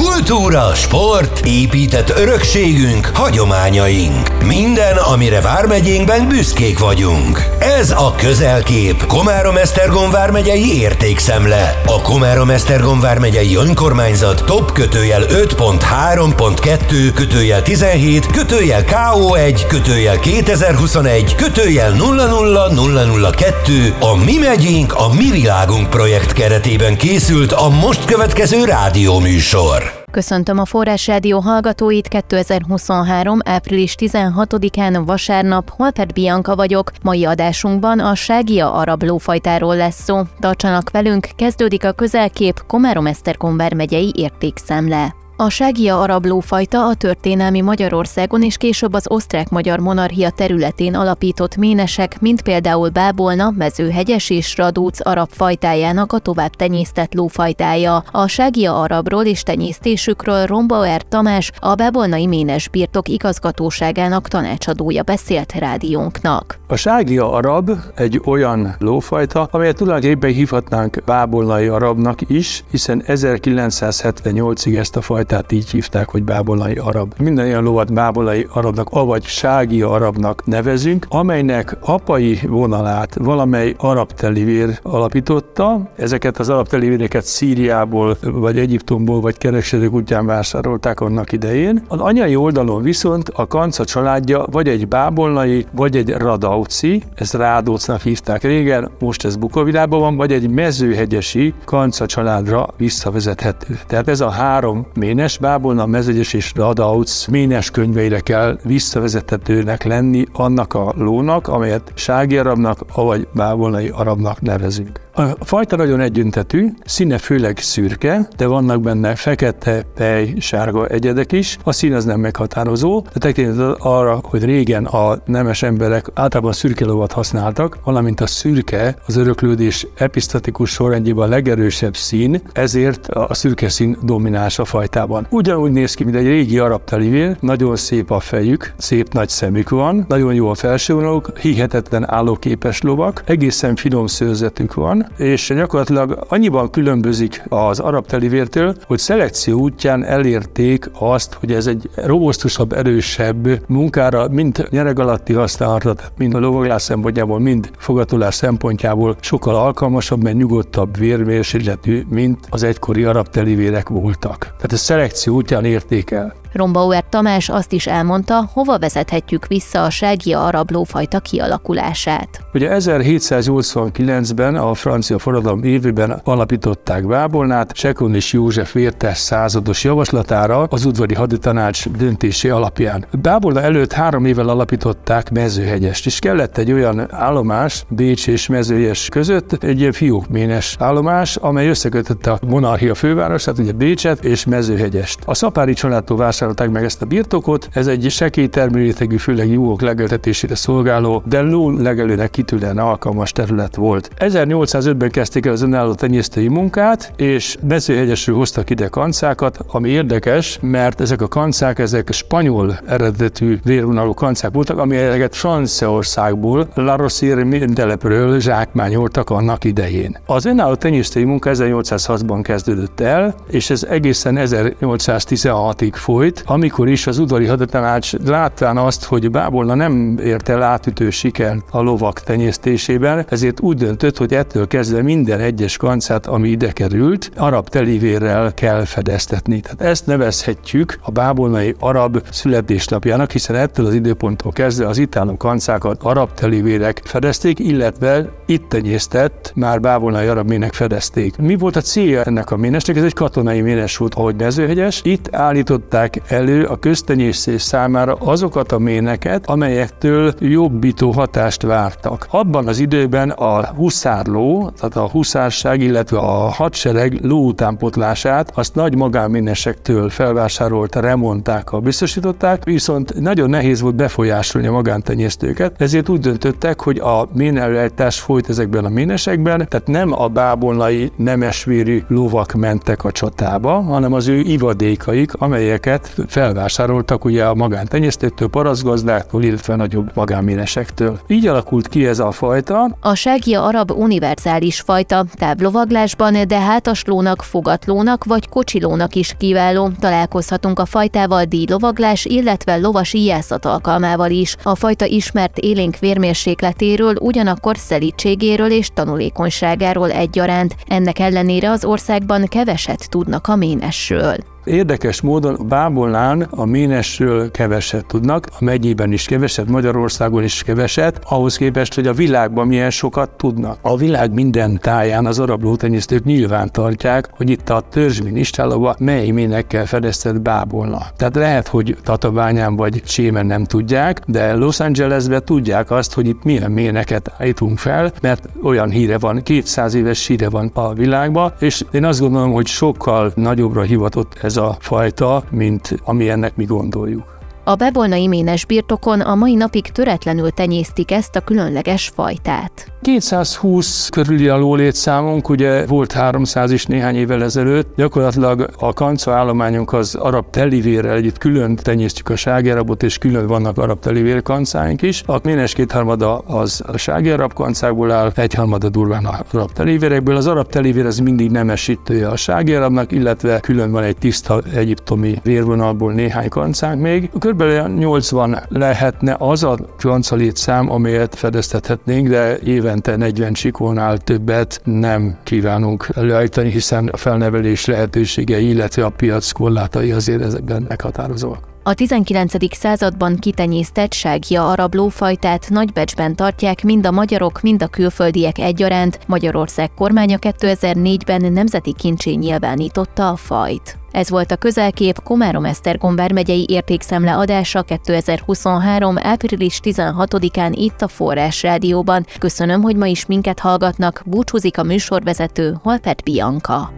Blue. Kultúra, sport, épített örökségünk, hagyományaink. Minden, amire Vármegyénkben büszkék vagyunk. Ez a Közelkép, Komárom-Esztergom vármegyei értékszemle. A Komárom-Esztergom vármegyei önkormányzat top kötőjel 5.3.2 kötőjel 17 kötőjel KO1 kötőjel 2021 kötőjel 00002 a Mi megyénk, a Mi világunk projekt keretében készült a most következő rádióműsor. Köszöntöm a Forrás Rádió hallgatóit 2023. április 16-án vasárnap, Holpert Bianca vagyok. Mai adásunkban a ságia arab lófajtáról lesz szó. Tartsanak velünk, kezdődik a közelkép Komárom-Esztergom megyei értékszemle. A ságia arab lófajta a történelmi Magyarországon és később az osztrák-magyar monarchia területén alapított ménesek, mint például Bábolna, Mezőhegyes és Radóc arab fajtájának a tovább tenyésztett lófajtája. A ságia arabról és tenyésztésükről Rombauer Tamás, a Bábolnai Ménes Birtok igazgatóságának tanácsadója beszélt rádiónknak. A ságia arab egy olyan lófajta, amelyet tulajdonképpen hívhatnánk bábolnai arabnak is, hiszen 1978-ig ezt a fajtát tehát így hívták, hogy bábolai arab. Minden ilyen lovat bábolai arabnak, avagy sági arabnak nevezünk, amelynek apai vonalát valamely arab telivér alapította. Ezeket az arab telivéreket Szíriából, vagy Egyiptomból, vagy kereskedők útján vásárolták annak idején. Az anyai oldalon viszont a kanca családja vagy egy bábolnai, vagy egy radauci, ezt rádócnak hívták régen, most ez Bukovilában van, vagy egy mezőhegyesi kanca családra visszavezethető. Tehát ez a három méne Ménes Bábolna, Mezegyes és Radauc Ménes könyveire kell visszavezethetőnek lenni annak a lónak, amelyet sági arabnak, avagy bábolnai arabnak nevezünk. A fajta nagyon együntetű, színe főleg szürke, de vannak benne fekete, pej, sárga egyedek is. A szín az nem meghatározó, de tekintet arra, hogy régen a nemes emberek általában szürke lovat használtak, valamint a szürke az öröklődés episztatikus sorrendjében a legerősebb szín, ezért a szürke szín domináns a fajtában. Ugyanúgy néz ki, mint egy régi arab telivér, nagyon szép a fejük, szép nagy szemük van, nagyon jó a felsővonaluk, hihetetlen állóképes lovak, egészen finom szőrzetük van, és gyakorlatilag annyiban különbözik az arab telivértől, hogy szelekció útján elérték azt, hogy ez egy robosztusabb, erősebb munkára, mind nyereg alatti használhatat, mind a lovaglás szempontjából, mind fogatolás szempontjából sokkal alkalmasabb, mert nyugodtabb vérmérsékletű, mint az egykori arab telivérek voltak. Tehát ez szelekció útján érték el. Rombauer Tamás azt is elmondta, hova vezethetjük vissza a ságia arab lófajta kialakulását. Ugye 1789-ben a francia forradalom évében alapították Bábolnát, Sekon és József vértes százados javaslatára az udvari haditanács döntési alapján. Bábolna előtt három évvel alapították Mezőhegyest, és kellett egy olyan állomás Bécs és Mezőhegyes között, egy ilyen fiókménes állomás, amely összekötötte a monarchia fővárosát, ugye Bécset és Mezőhegyest. A Szapári családtól vásárolták meg ezt a birtokot, ez egy sekély termőrétegű, főleg juhok legeltetésére szolgáló, de ló legelőnek kitűnően alkalmas terület volt. 1805-ben kezdték el az önálló tenyésztői munkát, és Mezőhegyesről hoztak ide kancákat, ami érdekes, mert ezek a kancák, ezek spanyol eredetű vérvonalú kancák voltak, amelyeket Franciaországból, La Rosière telepről zsákmányoltak annak idején. Az önálló tenyésztői munka 1806-ban kezdődött el, és ez egészen 1816-ig folyt, folyt, amikor is az udvari hadatanács látván azt, hogy Bábolna nem ért el átütő sikert a lovak tenyésztésében, ezért úgy döntött, hogy ettől kezdve minden egyes kancát, ami ide került, arab telivérrel kell fedeztetni. Tehát ezt nevezhetjük a bábolnai arab születésnapjának, hiszen ettől az időponttól kezdve az itt álló kancákat arab telivérek fedezték, illetve itt tenyésztett, már bábolnai arab mének fedezték. Mi volt a célja ennek a ménesnek? Ez egy katonai ménes volt, ahogy mezőhegyes. Itt állították elő a köztenyésztés számára azokat a méneket, amelyektől jobbító hatást vártak. Abban az időben a huszárló, tehát a huszárság, illetve a hadsereg ló utánpotlását azt nagy magánménesektől felvásárolta, remontákkal biztosították, viszont nagyon nehéz volt befolyásolni a magántenyésztőket, ezért úgy döntöttek, hogy a ménelőállítás folyt ezekben a ménesekben, tehát nem a bábolnai nemesvérű lovak mentek a csatába, hanem az ő ivadékaik, amelyeket felvásároltak ugye a magántenyésztőktől, parasztgazdáktól, illetve nagyobb magánménesektől. Így alakult ki ez a fajta. A ságia arab univerzális fajta, távlovaglásban, de hátaslónak, fogatlónak vagy kocsilónak is kiváló. Találkozhatunk a fajtával díjlovaglás, illetve lovas ijászat alkalmával is. A fajta ismert élénk vérmérsékletéről, ugyanakkor szelítségéről és tanulékonyságáról egyaránt. Ennek ellenére az országban keveset tudnak a ménesről. Érdekes módon Bábolnán a Ménesről keveset tudnak, a megyében is keveset, Magyarországon is keveset, ahhoz képest, hogy a világban milyen sokat tudnak. A világ minden táján az arab lótenyésztők nyilván tartják, hogy itt a törzsmin istálóban mely ménekkel fedeztet Bábolna. Tehát lehet, hogy Tatabányán vagy Csémen nem tudják, de Los Angelesben tudják azt, hogy itt milyen méneket állítunk fel, mert olyan híre van, 200 éves híre van a világban, és én azt gondolom, hogy sokkal nagyobbra hivatott ez a fajta, mint ami ennek mi gondoljuk. A bebolnai ménes birtokon a mai napig töretlenül tenyésztik ezt a különleges fajtát. 220 körüli a lólétszámunk, ugye volt 300 is néhány évvel ezelőtt. Gyakorlatilag a kanca állományunk az arab telivérrel együtt külön tenyésztjük a ságérabot, és külön vannak arab telivér kancáink is. A ménes kétharmada az a ságérab kancákból áll, egyharmada durván a arab telivérekből. Az arab telivér az mindig nemesítője a ságérabnak, illetve külön van egy tiszta egyiptomi vérvonalból néhány kancánk még. Körülbelül 80 lehetne az a kanca létszám, amelyet fedeztethetnénk, de éve évente 40 csikónál többet nem kívánunk előállítani, hiszen a felnevelés lehetőségei, illetve a piac korlátai azért ezekben meghatározóak. A 19. században kitenyésztett ságja arab lófajtát nagybecsben tartják mind a magyarok, mind a külföldiek egyaránt. Magyarország kormánya 2004-ben nemzeti kincsé nyilvánította a fajt. Ez volt a közelkép Komárom-Esztergom vármegyei értékszemle adása 2023. április 16-án itt a Forrás Rádióban. Köszönöm, hogy ma is minket hallgatnak, búcsúzik a műsorvezető Holpert Bianca.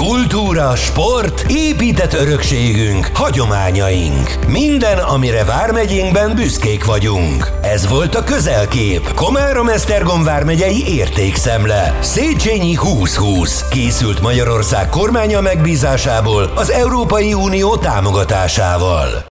Kultúra, sport, épített örökségünk, hagyományaink. Minden, amire Vármegyénkben büszkék vagyunk. Ez volt a közelkép. Komárom-Esztergom Vármegyei értékszemle. Széchenyi 2020. Készült Magyarország kormánya megbízásából az Európai Unió támogatásával.